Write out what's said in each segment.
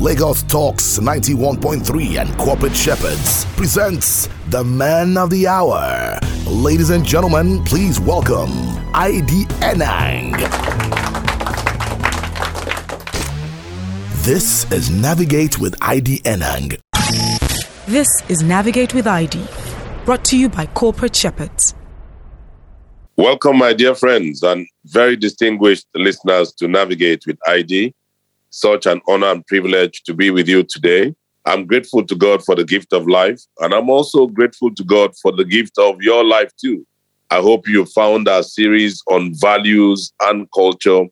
Lagos Talks 91.3 and Corporate Shepherds presents the man of the hour. Ladies and gentlemen, please welcome ID Enang. This is Navigate with ID Enang. This is Navigate with ID, brought to you by Corporate Shepherds. Welcome, my dear friends and very distinguished listeners to Navigate with ID. Such an honor and privilege to be with you today. I'm grateful to God for the gift of life, and I'm also grateful to God for the gift of your life too. I hope you found our series on values and culture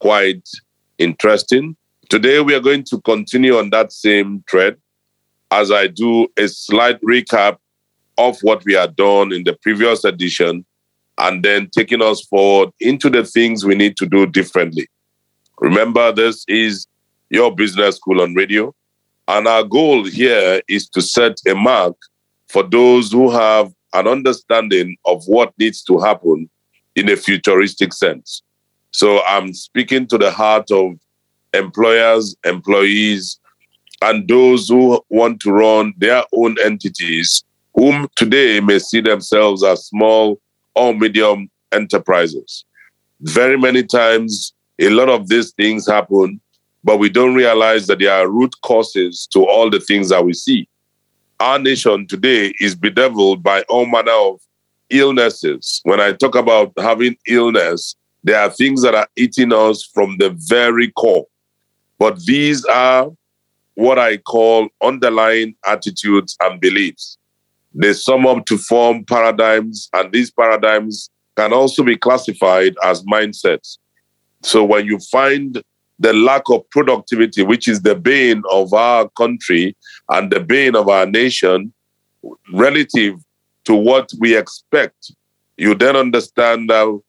quite interesting. Today, we are going to continue on that same thread as I do a slight recap of what we had done in the previous edition and then taking us forward into the things we need to do differently. Remember, this is your business school on radio. And our goal here is to set a mark for those who have an understanding of what needs to happen in a futuristic sense. So I'm speaking to the heart of employers, employees, and those who want to run their own entities, whom today may see themselves as small or medium enterprises. Very many times, a lot of these things happen, but we don't realize that there are root causes to all the things that we see. Our nation today is bedeviled by all manner of illnesses. When I talk about having illness, there are things that are eating us from the very core. But these are what I call underlying attitudes and beliefs. They sum up to form paradigms, and these paradigms can also be classified as mindsets. So when you find the lack of productivity, which is the bane of our country and the bane of our nation, relative to what we expect, you then understand how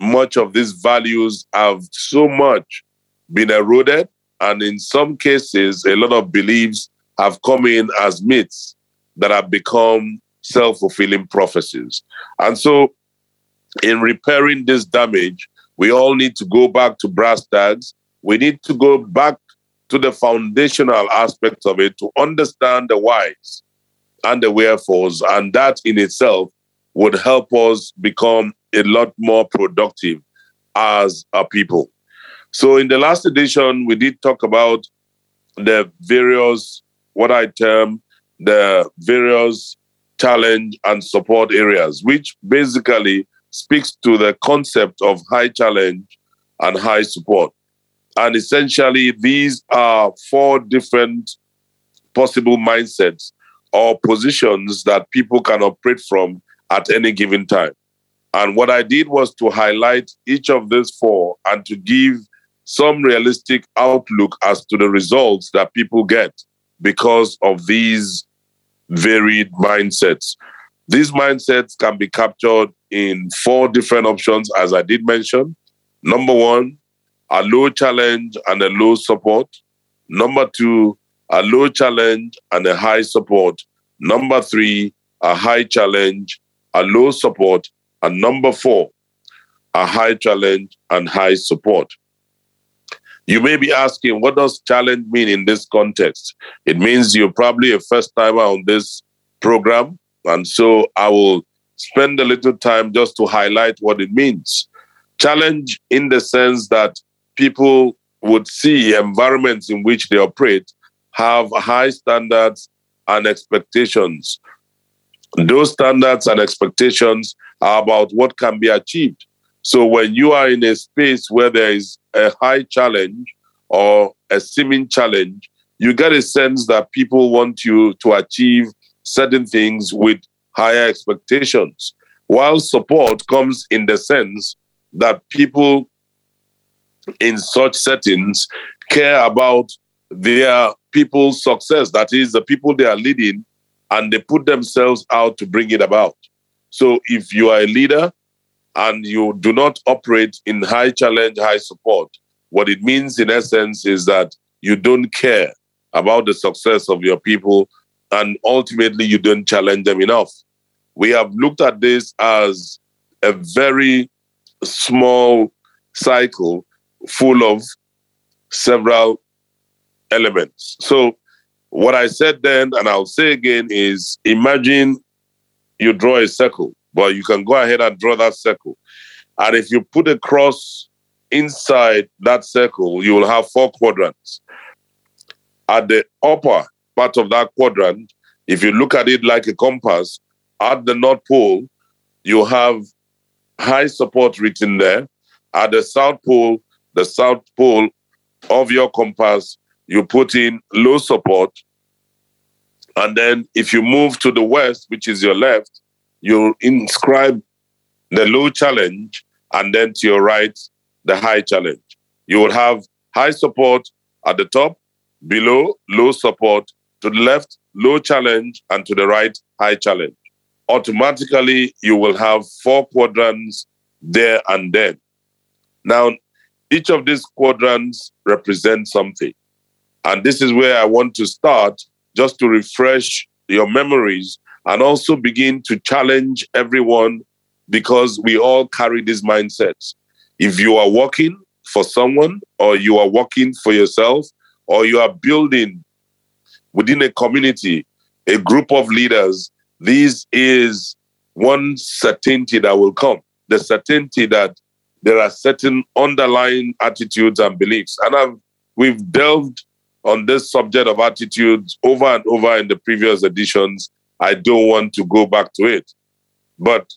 much of these values have so much been eroded. And in some cases, a lot of beliefs have come in as myths that have become self fulfilling prophecies. And so, in repairing this damage, we all need to go back to brass tags. We need to go back to the foundational aspects of it to understand the whys and the wherefores. And that in itself would help us become a lot more productive as a people. So, in the last edition, we did talk about the various, what I term the various challenge and support areas, which basically speaks to the concept of high challenge and high support. And essentially, these are four different possible mindsets or positions that people can operate from at any given time. And what I did was to highlight each of these four and to give some realistic outlook as to the results that people get because of these varied mindsets. These mindsets can be captured in four different options, as I did mention. Number one, a low challenge and a low support. Number two, a low challenge and a high support. Number three, a high challenge, a low support. And number four, a high challenge and high support. You may be asking, what does challenge mean in this context? It means you're probably a first timer on this program. And so I will spend a little time just to highlight what it means. Challenge in the sense that people would see environments in which they operate have high standards and expectations. Those standards and expectations are about what can be achieved. So when you are in a space where there is a high challenge or a seeming challenge, you get a sense that people want you to achieve certain things with higher expectations. While support comes in the sense that people in such settings care about their people's success, that is, the people they are leading, and they put themselves out to bring it about. So if you are a leader, and you do not operate in high challenge, high support, what it means in essence is that you don't care about the success of your people and ultimately you don't challenge them enough. We have looked at this as a very small cycle full of several elements. So, what I said then, and I'll say again, is imagine you draw a circle, but you can go ahead and draw that circle. And if you put a cross inside that circle, you will have four quadrants. At the upper part of that quadrant, if you look at it like a compass, at the North Pole, you have high support written there. At the South Pole, the South Pole of your compass, you put in low support. And then if you move to the west, which is your left, you inscribe the low challenge, and then to your right, the high challenge. You will have high support at the top, below, low support, to the left, low challenge, and to the right, high challenge. Automatically, you will have four quadrants there and then. Now, each of these quadrants represents something. And this is where I want to start just to refresh your memories and also begin to challenge everyone because we all carry these mindsets. If you are working for someone, or you are working for yourself, or you are building within a community a group of leaders, this is one certainty that will come the certainty that there are certain underlying attitudes and beliefs. And I've, we've delved on this subject of attitudes over and over in the previous editions. I don't want to go back to it. But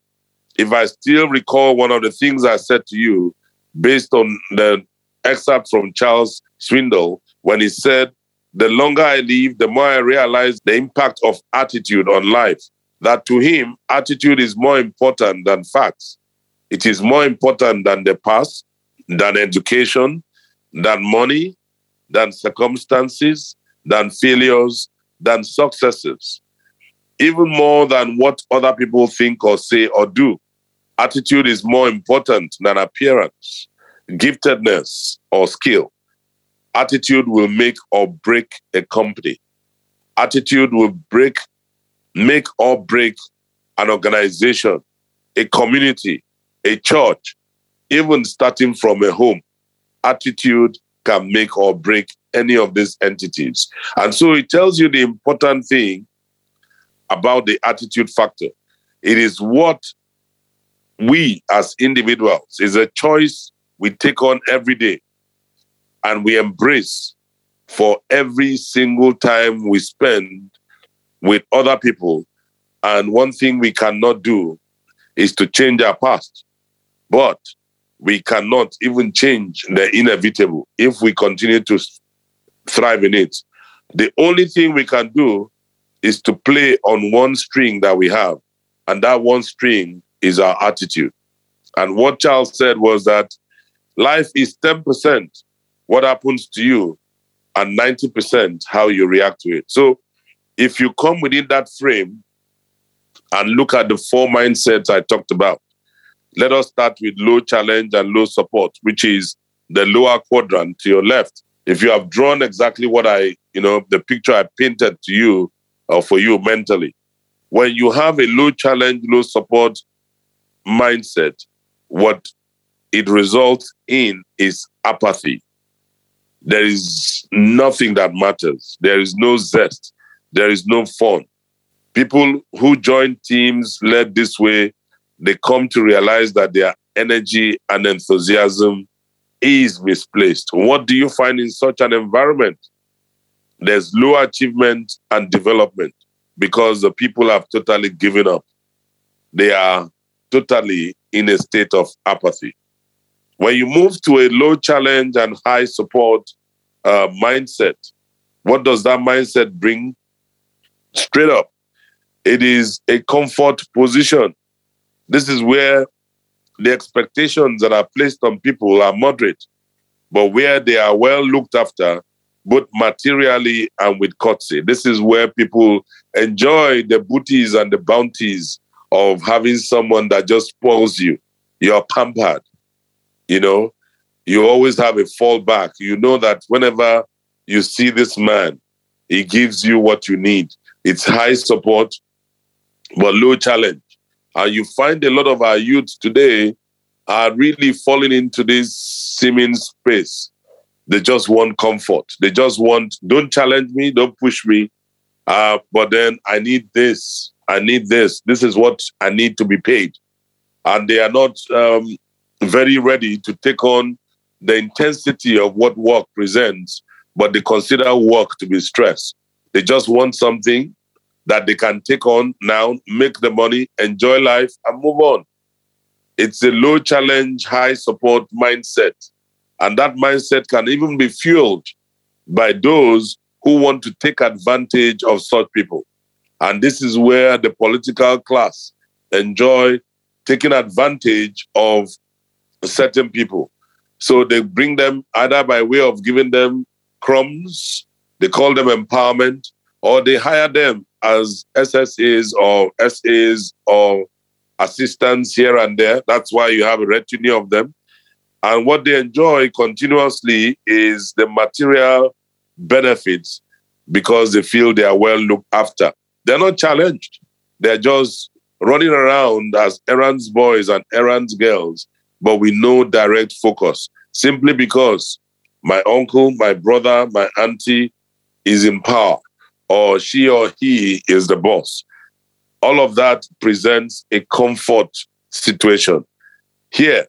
if I still recall one of the things I said to you based on the excerpt from Charles Swindoll, when he said, The longer I live, the more I realize the impact of attitude on life. That to him, attitude is more important than facts. It is more important than the past, than education, than money, than circumstances, than failures, than successes. Even more than what other people think or say or do. Attitude is more important than appearance, giftedness, or skill. Attitude will make or break a company. Attitude will break, make or break an organization, a community, a church, even starting from a home, attitude can make or break any of these entities. And so it tells you the important thing about the attitude factor. It is what we as individuals is a choice we take on every day and we embrace for every single time we spend with other people. And one thing we cannot do is to change our past. But we cannot even change the inevitable if we continue to thrive in it. The only thing we can do is to play on one string that we have, and that one string is our attitude. And what Charles said was that life is 10% what happens to you and 90% how you react to it. So if you come within that frame and look at the four mindsets I talked about, let us start with low challenge and low support, which is the lower quadrant to your left. If you have drawn exactly what I, you know, the picture I painted to you or for you mentally, when you have a low challenge, low support mindset, what it results in is apathy. There is nothing that matters. There is no zest. There is no fun. People who join teams led this way they come to realize that their energy and enthusiasm is misplaced. What do you find in such an environment? There's low achievement and development because the people have totally given up. They are totally in a state of apathy. When you move to a low challenge and high support uh, mindset, what does that mindset bring? Straight up, it is a comfort position. This is where the expectations that are placed on people are moderate, but where they are well looked after, both materially and with courtesy. This is where people enjoy the booties and the bounties of having someone that just spoils you. You're pampered. You know, you always have a fallback. You know that whenever you see this man, he gives you what you need. It's high support, but low challenge. And you find a lot of our youth today are really falling into this seeming space. They just want comfort. They just want, don't challenge me, don't push me. Uh, but then I need this. I need this. This is what I need to be paid. And they are not um, very ready to take on the intensity of what work presents, but they consider work to be stress. They just want something that they can take on now, make the money, enjoy life, and move on. It's a low challenge, high support mindset. And that mindset can even be fueled by those who want to take advantage of such people. And this is where the political class enjoy taking advantage of certain people. So they bring them either by way of giving them crumbs, they call them empowerment, or they hire them as SSAs or SAs or assistants here and there. That's why you have a retinue of them. And what they enjoy continuously is the material benefits because they feel they are well looked after. They're not challenged. They're just running around as errands boys and errands girls, but with no direct focus, simply because my uncle, my brother, my auntie is in power, or she or he is the boss all of that presents a comfort situation. Here,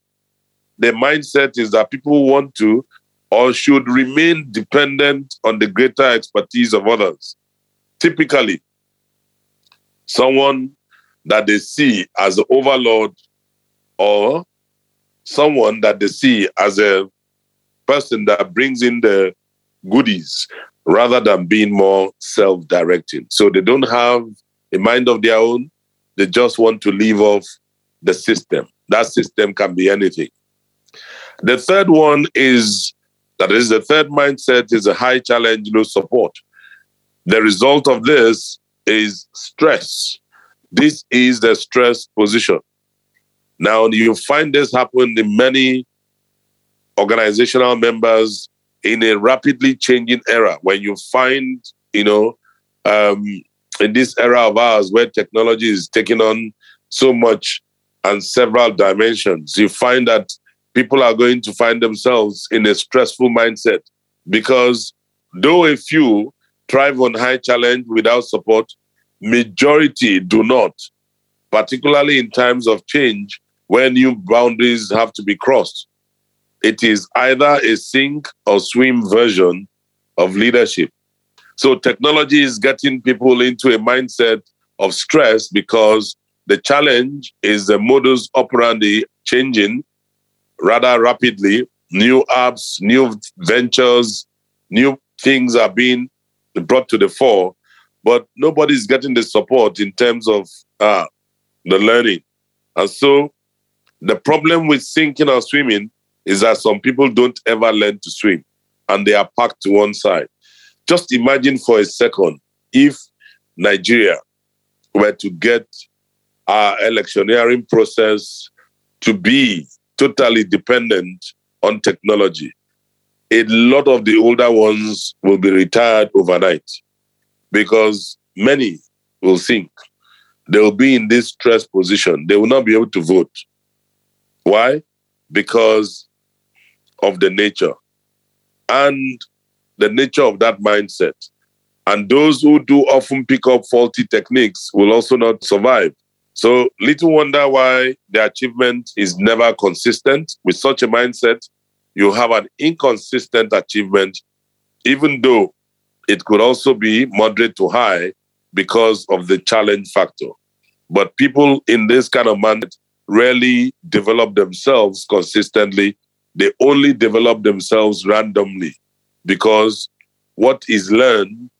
the mindset is that people want to or should remain dependent on the greater expertise of others. Typically, someone that they see as an overlord or someone that they see as a person that brings in the goodies rather than being more self directing. So they don't have a mind of their own. They just want to live off the system. That system can be anything. The third one is that is the third mindset is a high challenge, low support. The result of this is stress. This is the stress position. Now you find this happen in many organizational members in a rapidly changing era when you find, you know, um, in this era of ours where technology is taking on so much and several dimensions, you find that people are going to find themselves in a stressful mindset because though a few thrive on high challenge without support, majority do not, particularly in times of change where new boundaries have to be crossed. It is either a sink or swim version of leadership. So technology is getting people into a mindset of stress because the challenge is the modus operandi changing rather rapidly. New apps, new ventures, new things are being brought to the fore, but nobody's getting the support in terms of uh, the learning. And so the problem with sinking or swimming is that some people don't ever learn to swim and they are packed to one side. Just imagine for a second if Nigeria were to get our electioneering process to be totally dependent on technology. A lot of the older ones will be retired overnight because many will sink. they will be in this stress position. They will not be able to vote. Why? Because of the nature. And the nature of that mindset. And those who do often pick up faulty techniques will also not survive. So, little wonder why the achievement is never consistent. With such a mindset, you have an inconsistent achievement, even though it could also be moderate to high because of the challenge factor. But people in this kind of mindset rarely develop themselves consistently. They only develop themselves randomly because what is learned,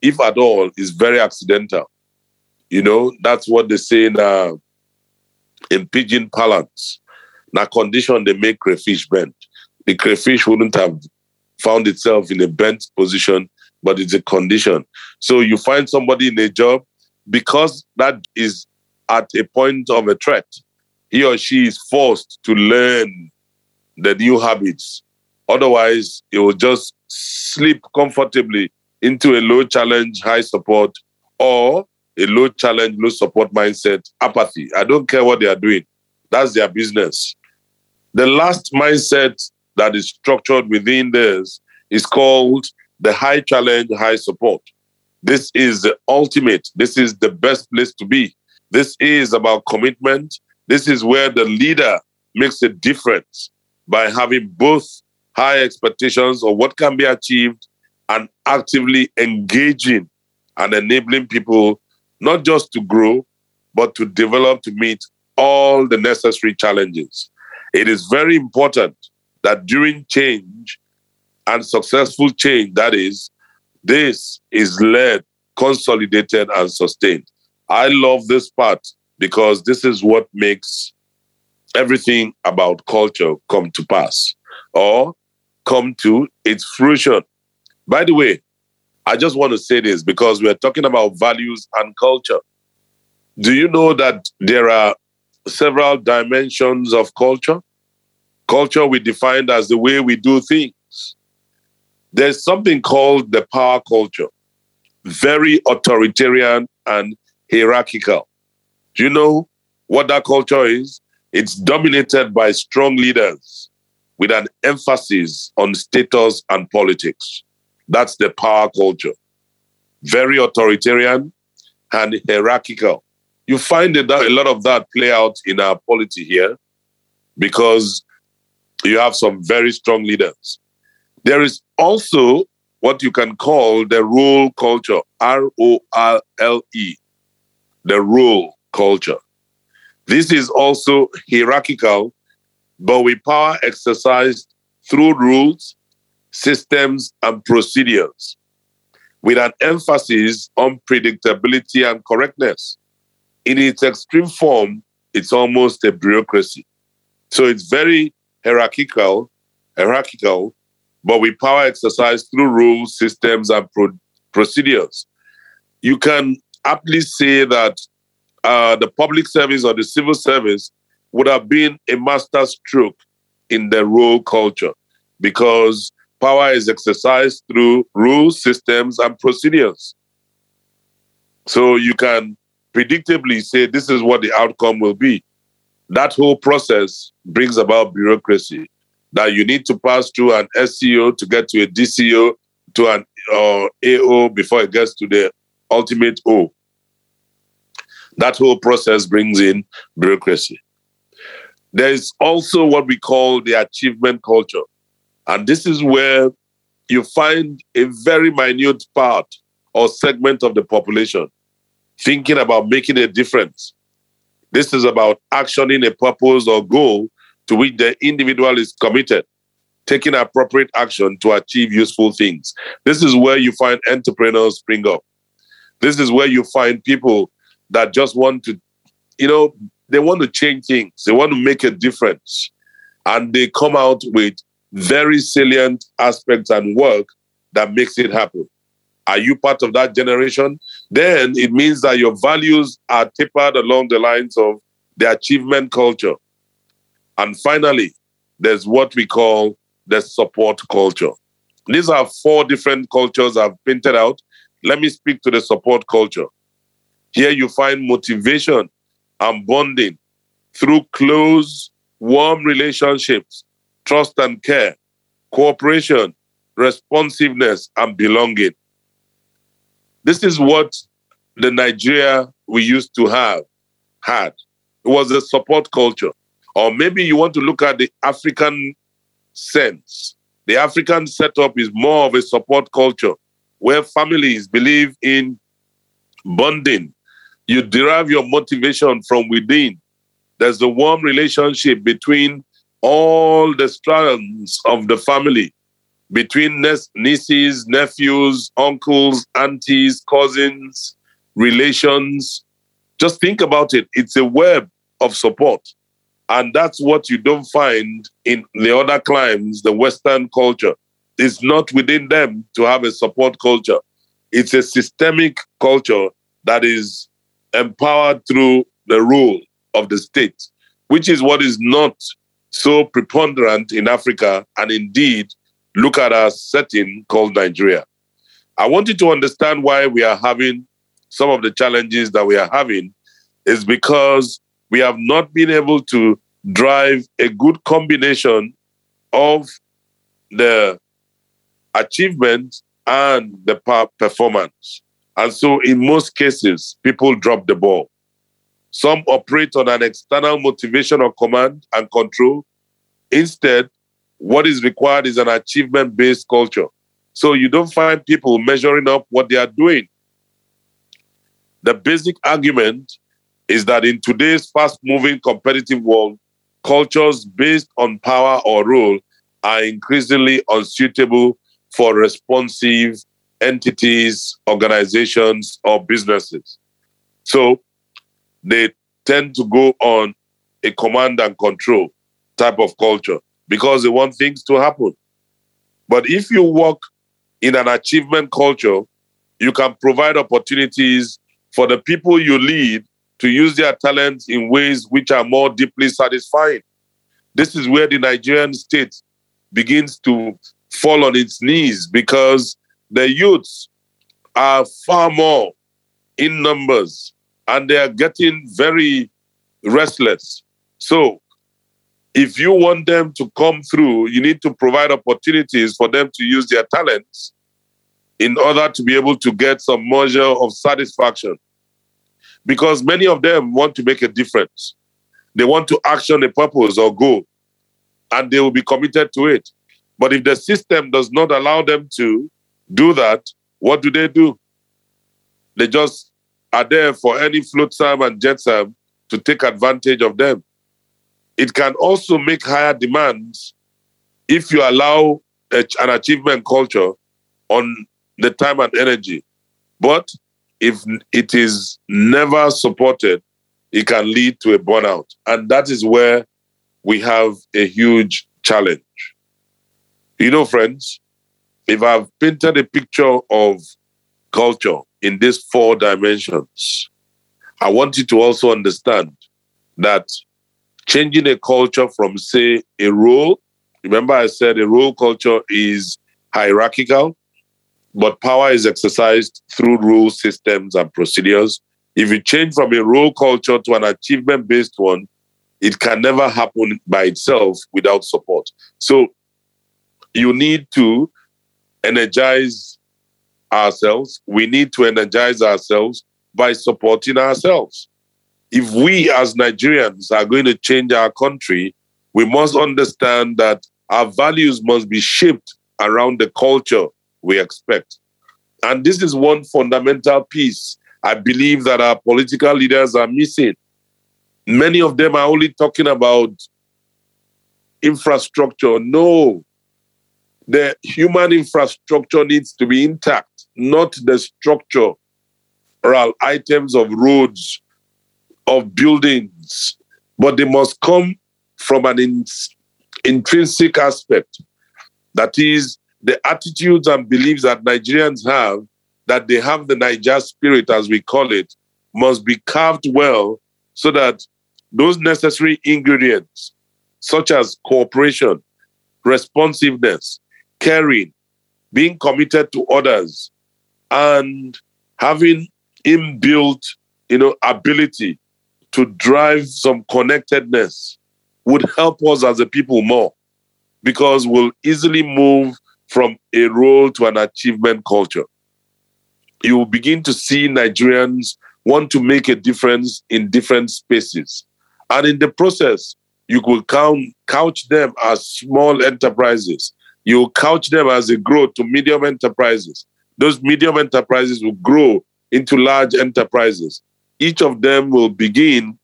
if at all, is very accidental. You know, that's what they say in, uh, in pidgin parlance. Now, condition they make crayfish bend. The crayfish wouldn't have found itself in a bent position, but it's a condition. So you find somebody in a job because that is at a point of a threat. He or she is forced to learn the new habits. Otherwise, it will just slip comfortably into a low challenge, high support, or a low challenge, low support mindset, apathy. I don't care what they are doing. That's their business. The last mindset that is structured within this is called the high challenge, high support. This is the ultimate. This is the best place to be. This is about commitment. This is where the leader makes a difference by having both high expectations of what can be achieved and actively engaging and enabling people not just to grow, but to develop to meet all the necessary challenges. It is very important that during change and successful change, that is, this is led, consolidated, and sustained. I love this part because this is what makes everything about culture come to pass or come to its fruition. By the way, I just want to say this because we're talking about values and culture. Do you know that there are several dimensions of culture? Culture we defined as the way we do things. There's something called the power culture, very authoritarian and hierarchical. Do you know what that culture is? It's dominated by strong leaders with an emphasis on status and politics. That's the power culture. Very authoritarian and hierarchical. You find that a lot of that play out in our polity here because you have some very strong leaders. There is also what you can call the rule culture, R O R L E, the role culture. This is also hierarchical, but with power exercised through rules, systems, and procedures, with an emphasis on predictability and correctness. In its extreme form, it's almost a bureaucracy. So it's very hierarchical, hierarchical, but with power exercised through rules, systems, and pro- procedures. You can aptly say that uh, the public service or the civil service would have been a master stroke in the role culture because power is exercised through rules, systems, and procedures. So you can predictably say this is what the outcome will be. That whole process brings about bureaucracy that you need to pass through an SCO to get to a DCO to an uh, AO before it gets to the ultimate O. That whole process brings in bureaucracy. There is also what we call the achievement culture. And this is where you find a very minute part or segment of the population thinking about making a difference. This is about actioning a purpose or goal to which the individual is committed, taking appropriate action to achieve useful things. This is where you find entrepreneurs spring up. This is where you find people that just want to, you know, they want to change things, they want to make a difference. And they come out with very salient aspects and work that makes it happen. Are you part of that generation? Then it means that your values are tapered along the lines of the achievement culture. And finally, there's what we call the support culture. These are four different cultures I've painted out. Let me speak to the support culture. Here you find motivation and bonding through close, warm relationships, trust and care, cooperation, responsiveness, and belonging. This is what the Nigeria we used to have had. It was a support culture. Or maybe you want to look at the African sense. The African setup is more of a support culture where families believe in bonding. You derive your motivation from within. There's a warm relationship between all the strands of the family, between nieces, nephews, uncles, aunties, cousins, relations. Just think about it. It's a web of support. And that's what you don't find in the other climes, the Western culture. It's not within them to have a support culture. It's a systemic culture that is empowered through the rule of the state, which is what is not so preponderant in Africa. And indeed, look at our setting called Nigeria. I want you to understand why we are having some of the challenges that we are having is because we have not been able to drive a good combination of the achievement and the performance. And so, in most cases, people drop the ball. Some operate on an external motivation or command and control. Instead, what is required is an achievement based culture. So, you don't find people measuring up what they are doing. The basic argument is that in today's fast moving competitive world, cultures based on power or role are increasingly unsuitable for responsive entities, organizations, or businesses. So they tend to go on a command and control type of culture because they want things to happen. But if you work in an achievement culture, you can provide opportunities for the people you lead to use their talents in ways which are more deeply satisfying. This is where the Nigerian state begins to fall on its knees because the youths are far more in numbers and they are getting very restless. So, if you want them to come through, you need to provide opportunities for them to use their talents in order to be able to get some measure of satisfaction. Because many of them want to make a difference. They want to action a purpose or goal, and they will be committed to it. But if the system does not allow them to do that, what do they do? They just are there for any flotsam and jetsam to take advantage of them. It can also make higher demands if you allow a, an achievement culture on the time and energy. But if it is never supported, it can lead to a burnout. And that is where we have a huge challenge. You know, friends, if I've painted a picture of culture in these four dimensions, I want you to also understand that changing a culture from, say, a role, remember I said a role culture is hierarchical, but power is exercised through rules, systems, and procedures. If you change from a role culture to an achievement based one, it can never happen by itself without support. So you need to energize ourselves. We need to energize ourselves by supporting ourselves. If we as Nigerians are going to change our country, we must understand that our values must be shaped around the culture we expect. And this is one fundamental piece I believe that our political leaders are missing. Many of them are only talking about infrastructure. No, the human infrastructure needs to be intact, not the structural items of roads, of buildings, but they must come from an in- intrinsic aspect. That is, the attitudes and beliefs that Nigerians have, that they have the Naija spirit, as we call it, must be carved well so that those necessary ingredients, such as cooperation, responsiveness, caring, being committed to others, and having inbuilt, you know, ability to drive some connectedness would help us as a people more because we'll easily move from a role to an achievement culture. You will begin to see Nigerians want to make a difference in different spaces. And in the process, you could count, couch them as small enterprises you couch them as a growth to medium enterprises. Those medium enterprises will grow into large enterprises. Each of them will begin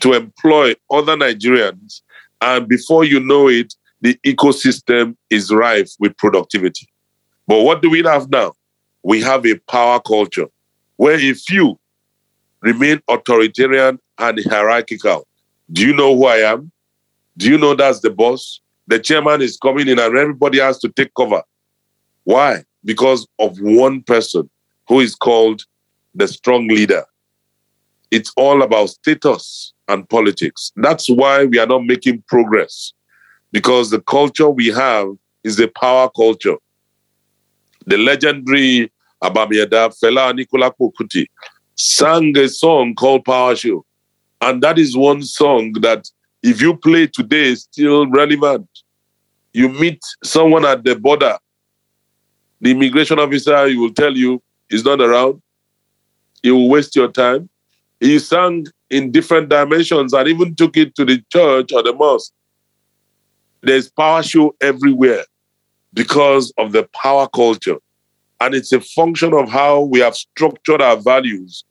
to employ other Nigerians. And before you know it, the ecosystem is rife with productivity. But what do we have now? We have a power culture where a few remain authoritarian and hierarchical. Do you know who I am? Do you know that's the boss? The chairman is coming in and everybody has to take cover. Why? Because of one person who is called the strong leader. It's all about status and politics. That's why we are not making progress because the culture we have is a power culture. The legendary Abami Eda Fela Anikulapo Kuti sang a song called Power Show. And that is one song that if you play today is still relevant. You meet someone at the border, the immigration officer he will tell you is not around. He will waste your time. He sang in different dimensions and even took it to the church or the mosque. There's power show everywhere because of the power culture. And it's a function of how we have structured our values,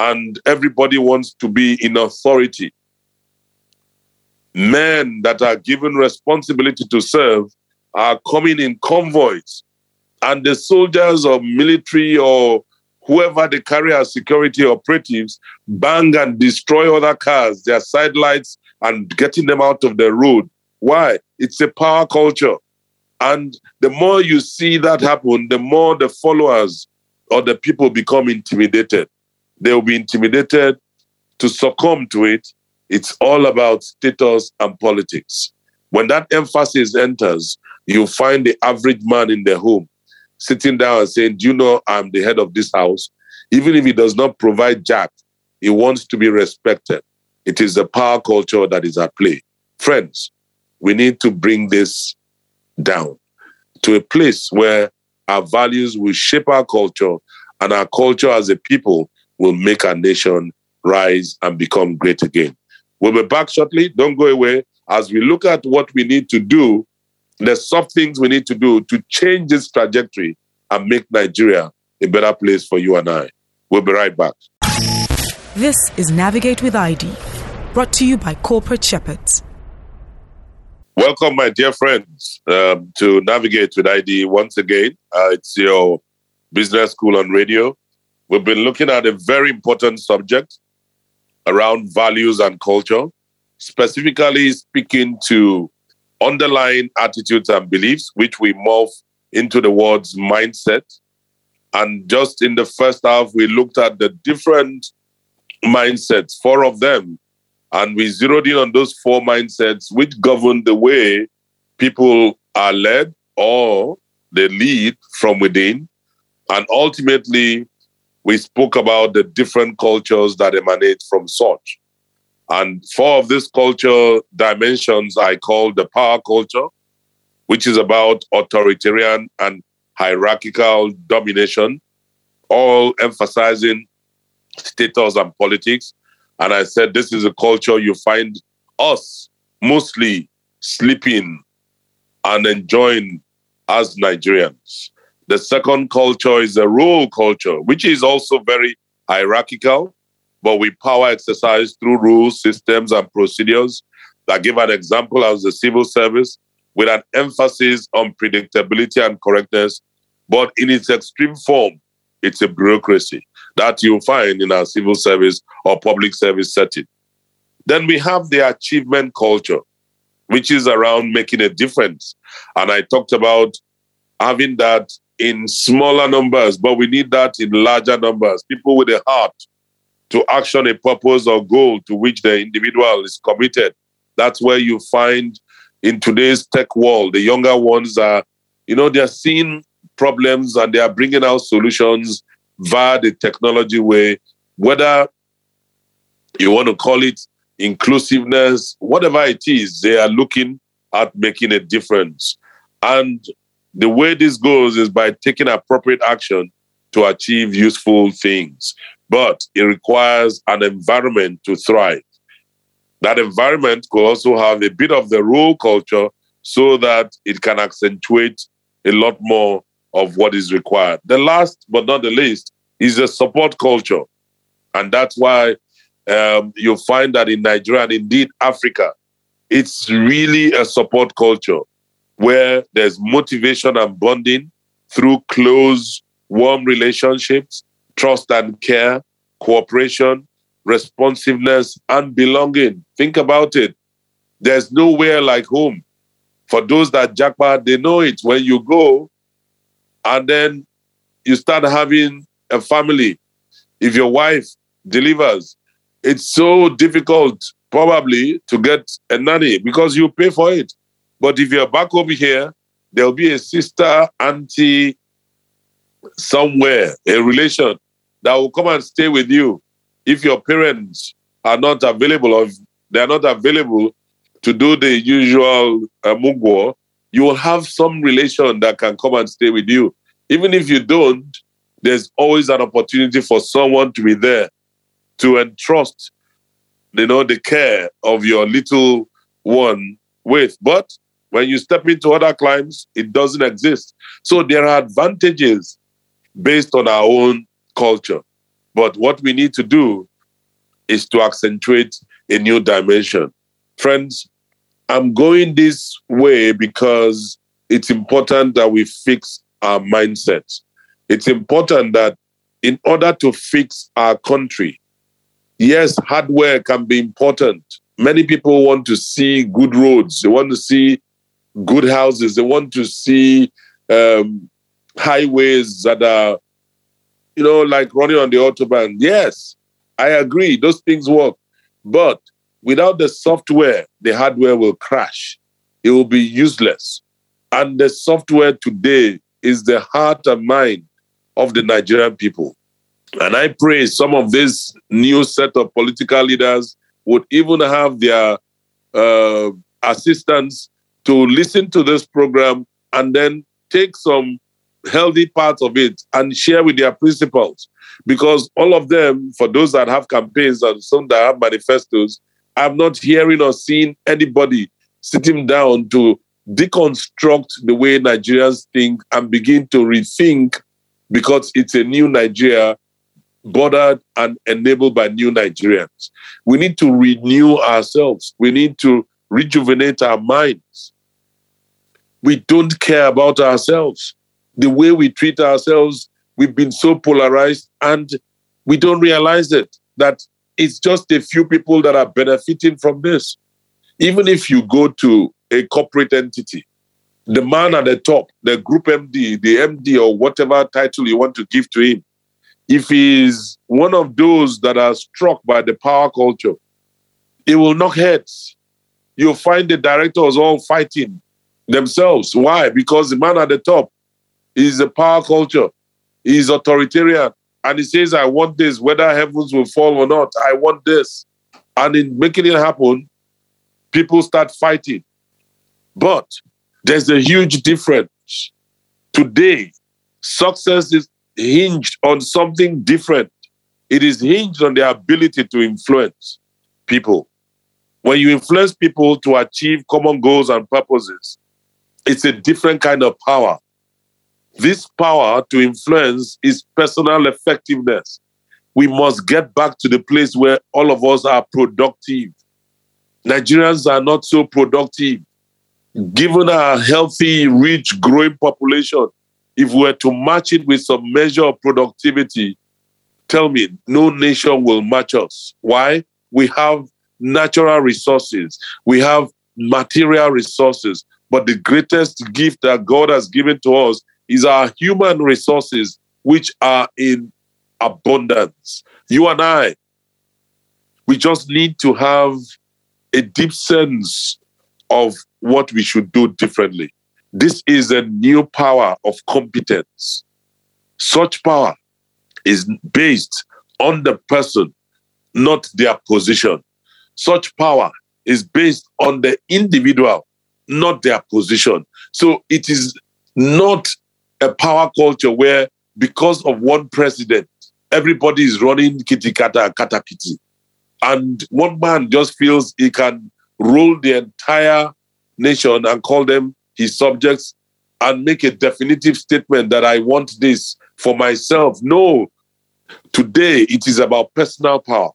and everybody wants to be in authority. Men that are given responsibility to serve are coming in convoys, and the soldiers or military or whoever they carry as security operatives bang and destroy other cars, their sidelights, and getting them out of the road. Why? It's a power culture. And the more you see that happen, the more the followers or the people become intimidated. They will be intimidated to succumb to it. It's all about status and politics. When that emphasis enters, you find the average man in the home sitting down and saying, Do you know I'm the head of this house? Even if he does not provide jack, he wants to be respected. It is the power culture that is at play. Friends, we need to bring this down to a place where our values will shape our culture and our culture as a people will make our nation rise and become great again. We'll be back shortly. Don't go away as we look at what we need to do there's some things we need to do to change this trajectory and make Nigeria a better place for you and I. We'll be right back. This is Navigate with ID, brought to you by Corporate Shepherds. Welcome, my dear friends, um, to Navigate with ID once again. Uh, it's your business school on radio. We've been looking at a very important subject around values and culture, specifically speaking to underlying attitudes and beliefs, which we morph into the words mindset. And just in the first half, we looked at the different mindsets, four of them, and we zeroed in on those four mindsets which govern the way people are led or they lead from within. And ultimately, we spoke about the different cultures that emanate from such. And four of these culture dimensions I call the power culture, which is about authoritarian and hierarchical domination, all emphasizing status and politics. And I said, this is a culture you find us mostly sleeping and enjoying as Nigerians. The second culture is a role culture, which is also very hierarchical but with power exercised through rules, systems, and procedures. I give an example as the civil service with an emphasis on predictability and correctness, but in its extreme form, it's a bureaucracy that you'll find in our civil service or public service setting. Then we have the achievement culture, which is around making a difference. And I talked about having that in smaller numbers, but we need that in larger numbers. People with a heart to action a purpose or goal to which the individual is committed. That's where you find in today's tech world, the younger ones are, you know, they're seeing problems and they are bringing out solutions via the technology way, whether you want to call it inclusiveness, whatever it is, they are looking at making a difference. And the way this goes is by taking appropriate action to achieve useful things but it requires an environment to thrive. That environment could also have a bit of the role culture so that it can accentuate a lot more of what is required. The last but not the least is the support culture. And that's why um, you'll find that in Nigeria and indeed Africa, it's really a support culture where there's motivation and bonding through close, warm relationships trust and care, cooperation, responsiveness, and belonging. Think about it. There's nowhere like home. For those that jackpot, they know it. When you go and then you start having a family, if your wife delivers, it's so difficult probably to get a nanny because you pay for it. But if you're back over here, there'll be a sister, auntie, somewhere, a relation that will come and stay with you if your parents are not available or they are not available to do the usual uh, mugwo, you will have some relation that can come and stay with you. Even if you don't, there's always an opportunity for someone to be there to entrust, you know, the care of your little one with. But when you step into other climes, it doesn't exist. So there are advantages based on our own culture. But what we need to do is to accentuate a new dimension. Friends, I'm going this way because it's important that we fix our mindset. It's important that in order to fix our country, yes, hardware can be important. Many people want to see good roads, they want to see good houses, they want to see um, highways that are, you know, like running on the autobahn. Yes, I agree, those things work. But without the software, the hardware will crash. It will be useless. And the software today is the heart and mind of the Nigerian people. And I pray some of this new set of political leaders would even have their uh, assistants to listen to this program and then take some healthy parts of it and share with their principals. Because all of them, for those that have campaigns and some that have manifestos, I'm not hearing or seeing anybody sitting down to deconstruct the way Nigerians think and begin to rethink because it's a new Nigeria bordered and enabled by new Nigerians. We need to renew ourselves. We need to rejuvenate our minds. We don't care about ourselves. The way we treat ourselves, we've been so polarized and we don't realize it that it's just a few people that are benefiting from this. Even if you go to a corporate entity, the man at the top, the group MD, the MD, or whatever title you want to give to him, if he's one of those that are struck by the power culture, it will knock heads. You'll find the directors all fighting themselves. Why? Because the man at the top is a power culture, he's authoritarian, and he says, I want this, whether heavens will fall or not, I want this. And in making it happen, people start fighting. But there's a huge difference. Today, success is hinged on something different. It is hinged on the ability to influence people. When you influence people to achieve common goals and purposes, it's a different kind of power. This power to influence is personal effectiveness. We must get back to the place where all of us are productive. Nigerians are not so productive. Given our healthy, rich, growing population, if we were to match it with some measure of productivity, tell me, no nation will match us. Why? We have natural resources, we have material resources, but the greatest gift that God has given to us is our human resources, which are in abundance. You and I, we just need to have a deep sense of what we should do differently. This is a new power of competence. Such power is based on the person, not their position. Such power is based on the individual, not their position. So it is not a power culture where because of one president, everybody is running kitty kata kata kitty. And one man just feels he can rule the entire nation and call them his subjects and make a definitive statement that I want this for myself. No. Today, it is about personal power.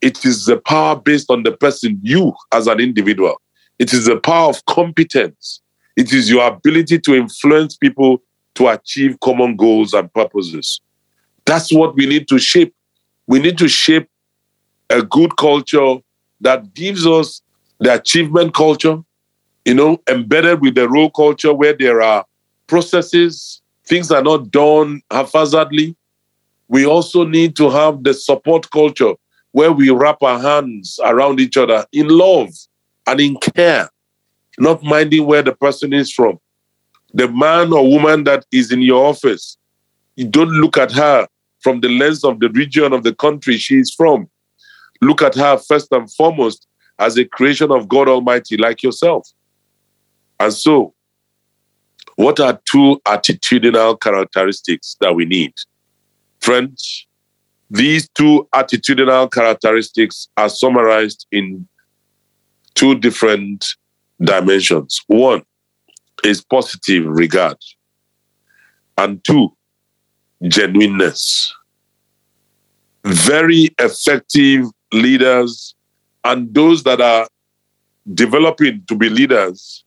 It is the power based on the person, you as an individual. It is the power of competence. It is your ability to influence people to achieve common goals and purposes. That's what we need to shape. We need to shape a good culture that gives us the achievement culture, you know, embedded with the role culture where there are processes, things are not done haphazardly. We also need to have the support culture where we wrap our hands around each other in love and in care, not minding where the person is from the man or woman that is in your office, you don't look at her from the lens of the region of the country she is from. Look at her first and foremost as a creation of God Almighty, like yourself. And so, What are two attitudinal characteristics that we need? Friends, these two attitudinal characteristics are summarized in two different dimensions. One is positive regard, and two, genuineness. Very effective leaders and those that are developing to be leaders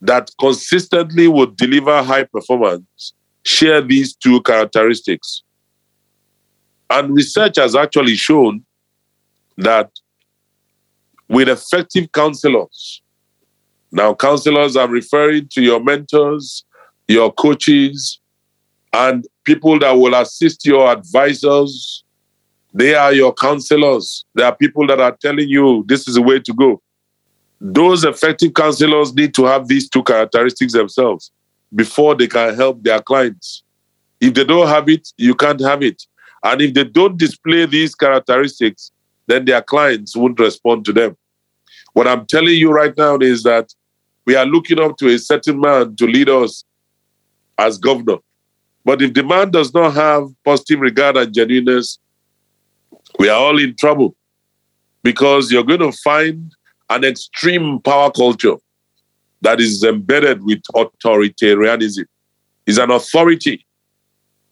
that consistently would deliver high performance share these two characteristics. And research has actually shown that with effective counselors, now, counselors, I'm referring to your mentors, your coaches, and people that will assist your advisors. They are your counselors. They are people that are telling you this is the way to go. Those effective counselors need to have these two characteristics themselves before they can help their clients. If they don't have it, you can't have it. And if they don't display these characteristics, then their clients won't respond to them. What I'm telling you right now is that we are looking up to a certain man to lead us as governor. But if the man does not have positive regard and genuineness, we are all in trouble because you're going to find an extreme power culture that is embedded with authoritarianism. He's an authority.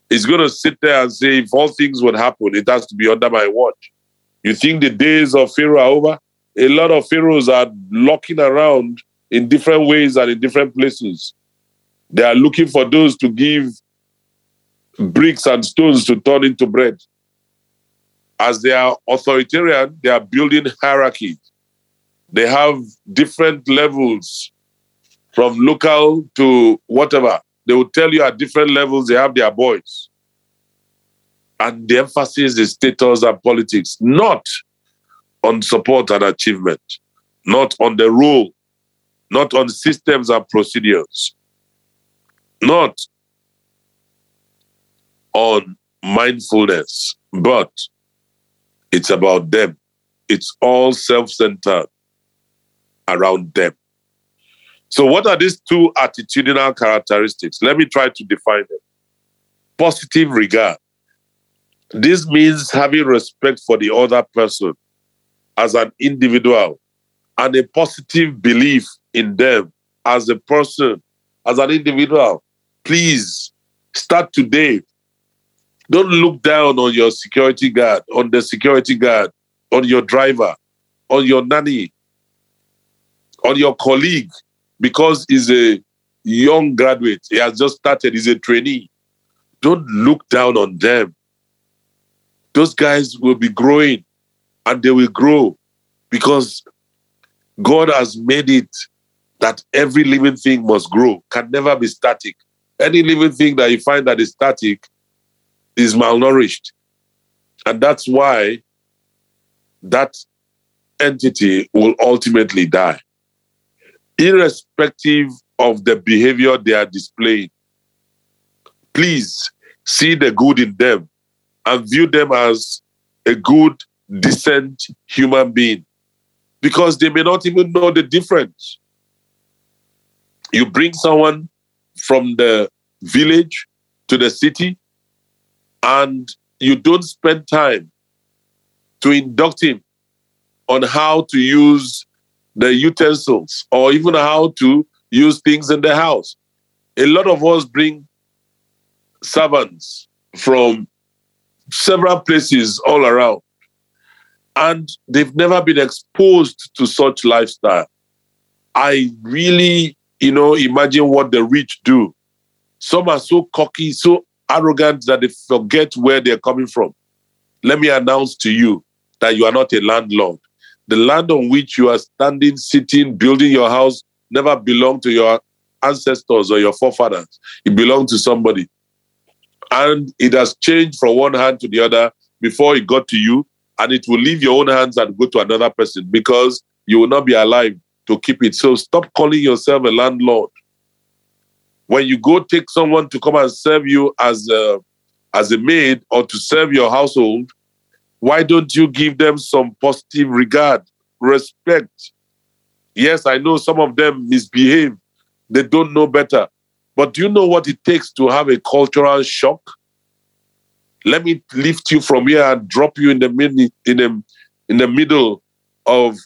He's going to sit there and say, if all things would happen, it has to be under my watch. You think the days of Pharaoh are over? A lot of pharaohs are locking around in different ways and in different places. They are looking for those to give bricks and stones to turn into bread. As they are authoritarian, they are building hierarchies. They have different levels from local to whatever. They will tell you at different levels they have their boys. And the emphasis is status and politics, not on support and achievement, not on the role not on systems and procedures, not on mindfulness, but it's about them. It's all self centered around them. So, what are these two attitudinal characteristics? Let me try to define them. Positive regard. This means having respect for the other person as an individual and a positive belief in them as a person, as an individual. Please start today. Don't look down on your security guard, on the security guard, on your driver, on your nanny, on your colleague, because he's a young graduate. He has just started, he's a trainee. Don't look down on them. Those guys will be growing and they will grow because God has made it that every living thing must grow, can never be static. Any living thing that you find that is static is malnourished. And that's why that entity will ultimately die, irrespective of the behavior they are displaying. Please see the good in them and view them as a good, decent human being because they may not even know the difference you bring someone from the village to the city and you don't spend time to induct him on how to use the utensils or even how to use things in the house. A lot of us bring servants from several places all around and they've never been exposed to such lifestyle. I really you know, imagine what the rich do. Some are so cocky, so arrogant that they forget where they're coming from. Let me announce to you that you are not a landlord. The land on which you are standing, sitting, building your house never belonged to your ancestors or your forefathers. It belonged to somebody. And it has changed from one hand to the other before it got to you. And it will leave your own hands and go to another person because you will not be alive to keep it. So stop calling yourself a landlord. When you go take someone to come and serve you as a, as a maid or to serve your household, why don't you give them some positive regard, respect? Yes, I know some of them misbehave, They don't know better. But do you know what it takes to have a cultural shock? Let me lift you from here and drop you in the mid, in the in the middle of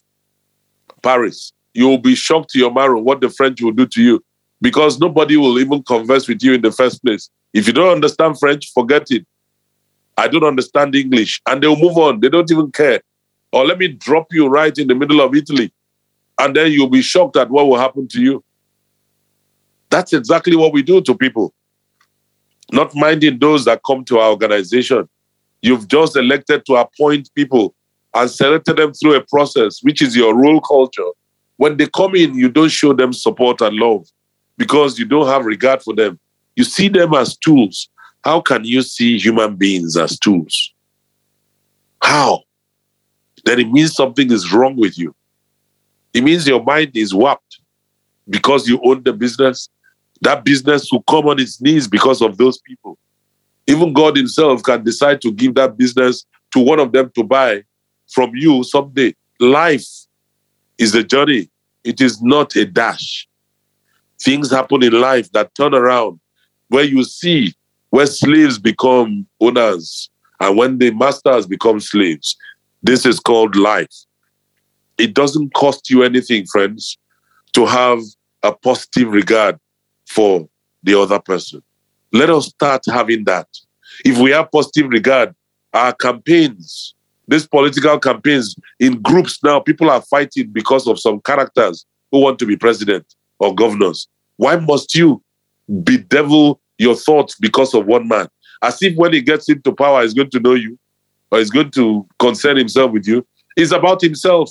Paris. You will be shocked to your marrow what the French will do to you because nobody will even converse with you in the first place. If you don't understand French, forget it. I don't understand English. And they'll move on. They don't even care. Or let me drop you right in the middle of Italy. And then you'll be shocked at what will happen to you. That's exactly what we do to people. Not minding those that come to our organization. You've just elected to appoint people and selected them through a process, which is your role culture. When they come in, you don't show them support and love because you don't have regard for them. You see them as tools. How can you see human beings as tools? How? Then it means something is wrong with you. It means your mind is warped because you own the business. That business will come on its knees because of those people. Even God Himself can decide to give that business to one of them to buy from you someday. Life is a journey, it is not a dash. Things happen in life that turn around where you see where slaves become owners and when the masters become slaves. This is called life. It doesn't cost you anything, friends, to have a positive regard for the other person. Let us start having that. If we have positive regard, our campaigns these political campaigns in groups now, people are fighting because of some characters who want to be president or governors. Why must you bedevil your thoughts because of one man? As if when he gets into power, he's going to know you or he's going to concern himself with you. It's about himself.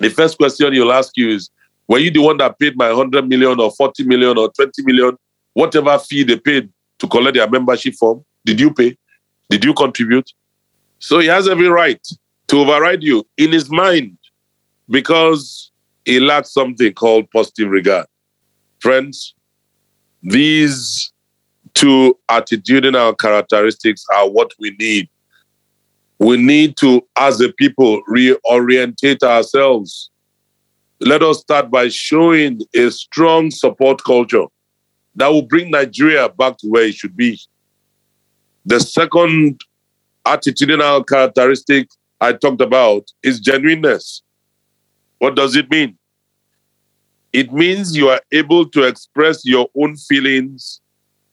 The first question he'll ask you is Were you the one that paid my 100 million or 40 million or 20 million, whatever fee they paid to collect their membership form? Did you pay? Did you contribute? So he has every right to override you in his mind because he lacks something called positive regard. Friends, these two attitudinal characteristics are what we need. We need to, as a people, reorientate ourselves. Let us start by showing a strong support culture that will bring Nigeria back to where it should be. The second attitudinal characteristic I talked about is genuineness. What does it mean? It means you are able to express your own feelings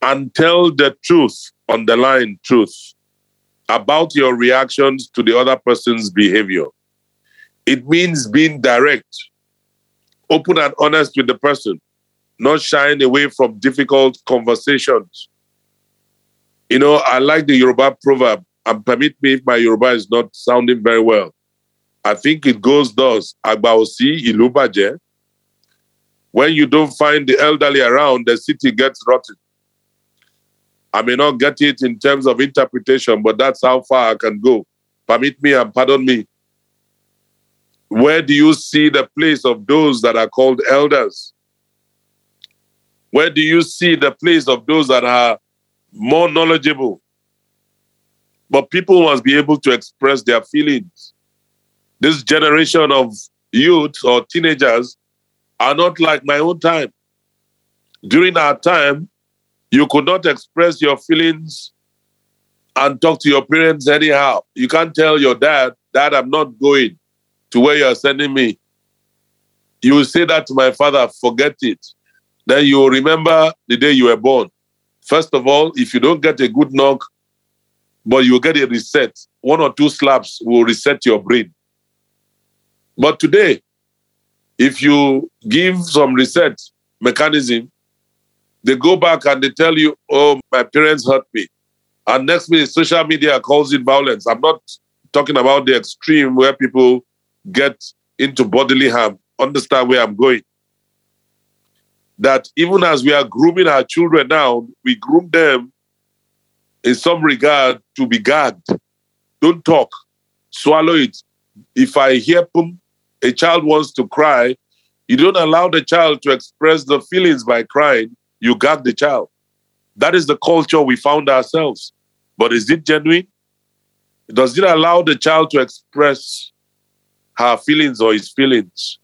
and tell the truth, underlying truth, about your reactions to the other person's behavior. It means being direct, open and honest with the person, not shying away from difficult conversations. You know, I like the Yoruba proverb and permit me if my Yoruba is not sounding very well. I think it goes thus: Agbaosi ilubaje. When you don't find the elderly around, the city gets rotten. I may not get it in terms of interpretation, but that's how far I can go. Permit me and pardon me. Where do you see the place of those that are called elders? Where do you see the place of those that are more knowledgeable, but people must be able to express their feelings. This generation of youth or teenagers are not like my own time. During our time, you could not express your feelings and talk to your parents anyhow. You can't tell your dad, Dad, I'm not going to where you're sending me. You will say that to my father, forget it. Then you will remember the day you were born. First of all, if you don't get a good knock but you get a reset. One or two slaps will reset your brain. But today, if you give some reset mechanism, they go back and they tell you, oh, my parents hurt me. And next minute, social media calls it violence. I'm not talking about the extreme where people get into bodily harm. Understand where I'm going. That even as we are grooming our children now, we groom them in some regard to be gagged. Don't talk. Swallow it. If I hear pum, a child wants to cry, you don't allow the child to express the feelings by crying. You gag the child. That is the culture we found ourselves. But is it genuine? Does it allow the child to express her feelings or his feelings?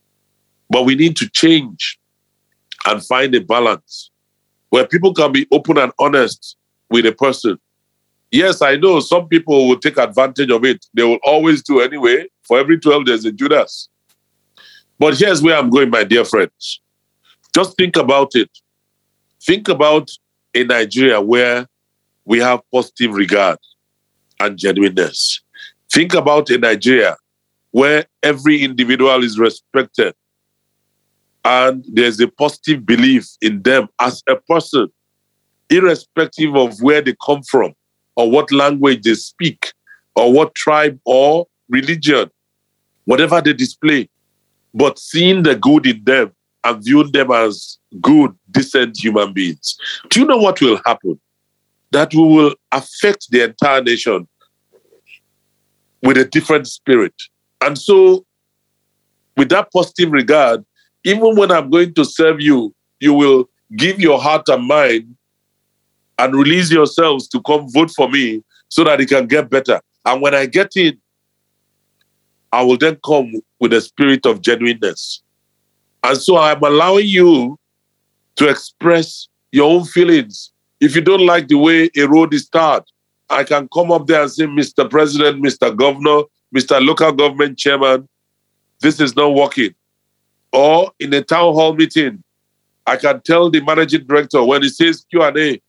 But we need to change. and find a balance where people can be open and honest with a person. Yes, I know some people will take advantage of it. They will always do anyway. For every 12, there's a Judas. But here's where I'm going, my dear friends. Just think about it. Think about a Nigeria where we have positive regard and genuineness. Think about a Nigeria where every individual is respected and there's a positive belief in them as a person, irrespective of where they come from or what language they speak or what tribe or religion, whatever they display, but seeing the good in them and viewing them as good, decent human beings. Do you know what will happen? That we will affect the entire nation with a different spirit. And so, with that positive regard, even when I'm going to serve you, you will give your heart and mind and release yourselves to come vote for me so that it can get better. And when I get in, I will then come with a spirit of genuineness. And so I'm allowing you to express your own feelings. If you don't like the way a road is tarred, I can come up there and say, Mr. President, Mr. Governor, Mr. Local Government Chairman, this is not working. Or in a town hall meeting, I can tell the managing director when he says Q&A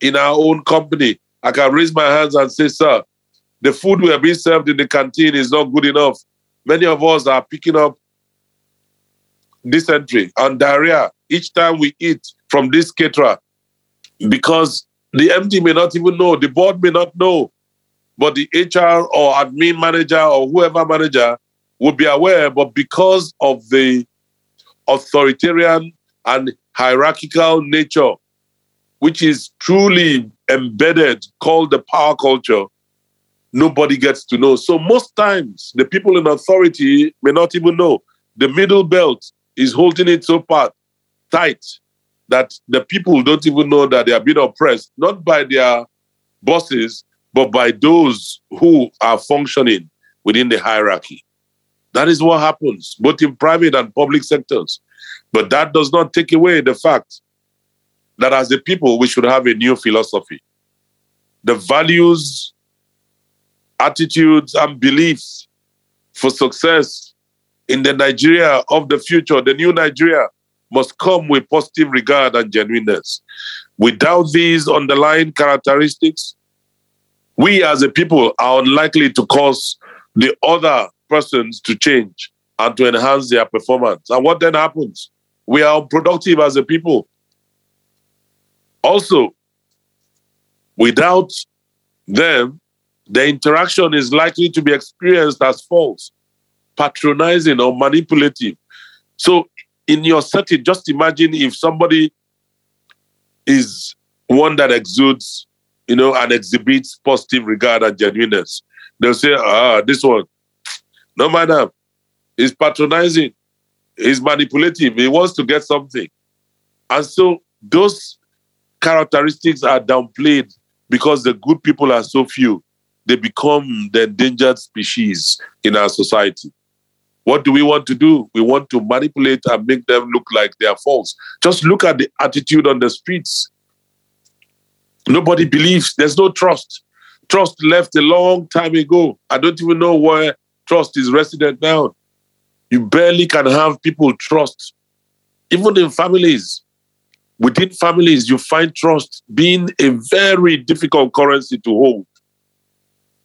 in our own company, I can raise my hands and say, sir, the food we are being served in the canteen is not good enough. Many of us are picking up dysentery and diarrhea each time we eat from this caterer because the MD may not even know, the board may not know, but the HR or admin manager or whoever manager would be aware. But because of the authoritarian and hierarchical nature, which is truly embedded, called the power culture, nobody gets to know. So most times, the people in authority may not even know. The middle belt is holding it so part, tight that the people don't even know that they are being oppressed, not by their bosses, but by those who are functioning within the hierarchy. That is what happens, both in private and public sectors. But that does not take away the fact that as a people, we should have a new philosophy. The values, attitudes, and beliefs for success in the Nigeria of the future, the new Nigeria, must come with positive regard and genuineness. Without these underlying characteristics, we as a people are unlikely to cause the other persons to change and to enhance their performance. And what then happens? We are unproductive as a people. Also, without them, the interaction is likely to be experienced as false, patronizing, or manipulative. So, in your setting, just imagine if somebody is one that exudes, you know, and exhibits positive regard and genuineness. They'll say, ah, this one, no matter, is patronizing, is manipulative, he wants to get something. And so those characteristics are downplayed because the good people are so few. They become the endangered species in our society. What do we want to do? We want to manipulate and make them look like they are false. Just look at the attitude on the streets. Nobody believes. There's no trust. Trust left a long time ago. I don't even know where trust is resident now. You barely can have people trust. Even in families, within families, you find trust being a very difficult currency to hold.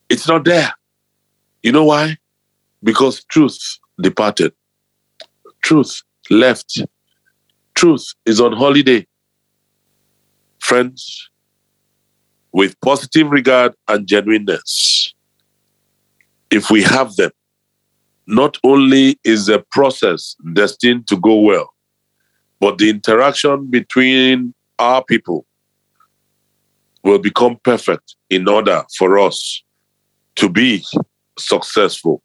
It's not there. You know why? Because truth departed. Truth left. Truth is on holiday. Friends, with positive regard and genuineness, if we have them, not only is the process destined to go well, but the interaction between our people will become perfect in order for us to be successful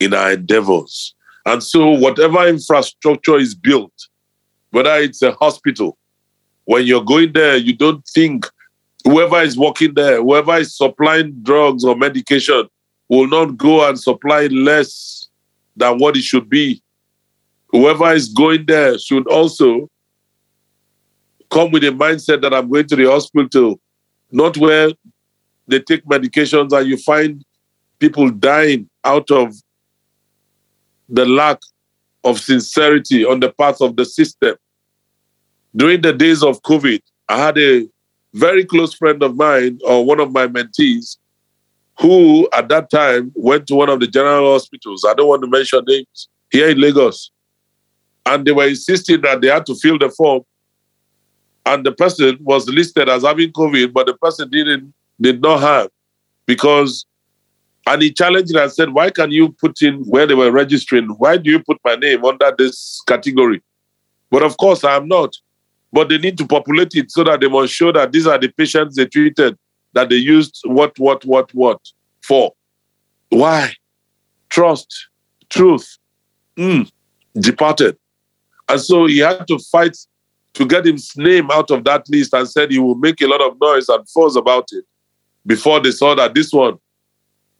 in our endeavors. And so, whatever infrastructure is built, whether it's a hospital, when you're going there, you don't think whoever is working there, whoever is supplying drugs or medication, will not go and supply less than what it should be. Whoever is going there should also come with a mindset that I'm going to the hospital, not where they take medications and you find people dying out of the lack of sincerity on the part of the system. During the days of COVID, I had a very close friend of mine, or one of my mentees, who at that time went to one of the general hospitals. I don't want to mention names here in Lagos. And they were insisting that they had to fill the form. And the person was listed as having COVID, but the person didn't did not have because and he challenged and said, Why can you put in where they were registering? Why do you put my name under this category? But of course, I am not. But they need to populate it so that they must show that these are the patients they treated, that they used what, what, what, what for. Why? Trust, truth, mm, departed. And so he had to fight to get his name out of that list and said he will make a lot of noise and fuss about it before they saw that this one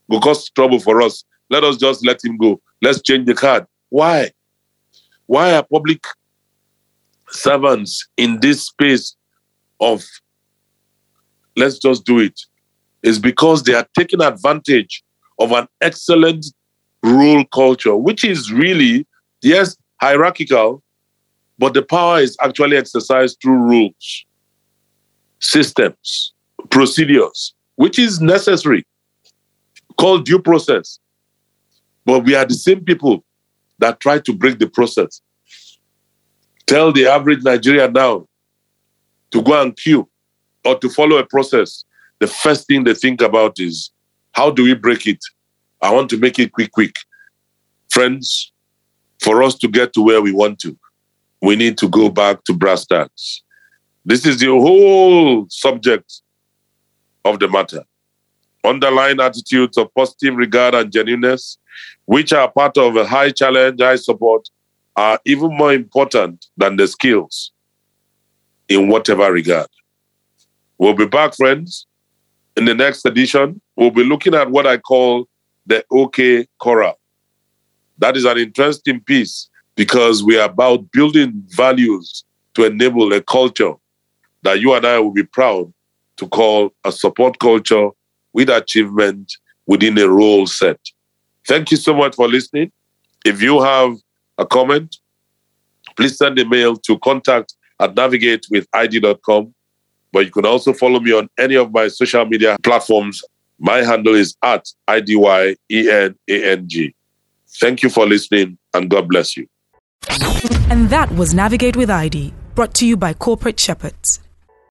will cause trouble for us. Let us just let him go. Let's change the card. Why? Why are public servants in this space of let's just do it? Is because they are taking advantage of an excellent rule culture, which is really, yes, hierarchical, but the power is actually exercised through rules, systems, procedures, which is necessary, called due process. But we are the same people that try to break the process. Tell the average Nigerian now to go and queue or to follow a process. The first thing they think about is how do we break it? I want to make it quick, quick. Friends, for us to get to where we want to, we need to go back to brass tacks. This is the whole subject of the matter. Underlying attitudes of positive regard and genuineness, which are part of a high challenge, high support, are even more important than the skills in whatever regard. We'll be back, friends. In the next edition, we'll be looking at what I call the OK Corral. That is an interesting piece because we are about building values to enable a culture that you and I will be proud to call a support culture with achievement within a role set. Thank you so much for listening. If you have a comment, please send a mail to contact at navigatewithid.com. But you can also follow me on any of my social media platforms. My handle is at IDYENANG. Thank you for listening and God bless you. And that was Navigate with ID, brought to you by Corporate Shepherds.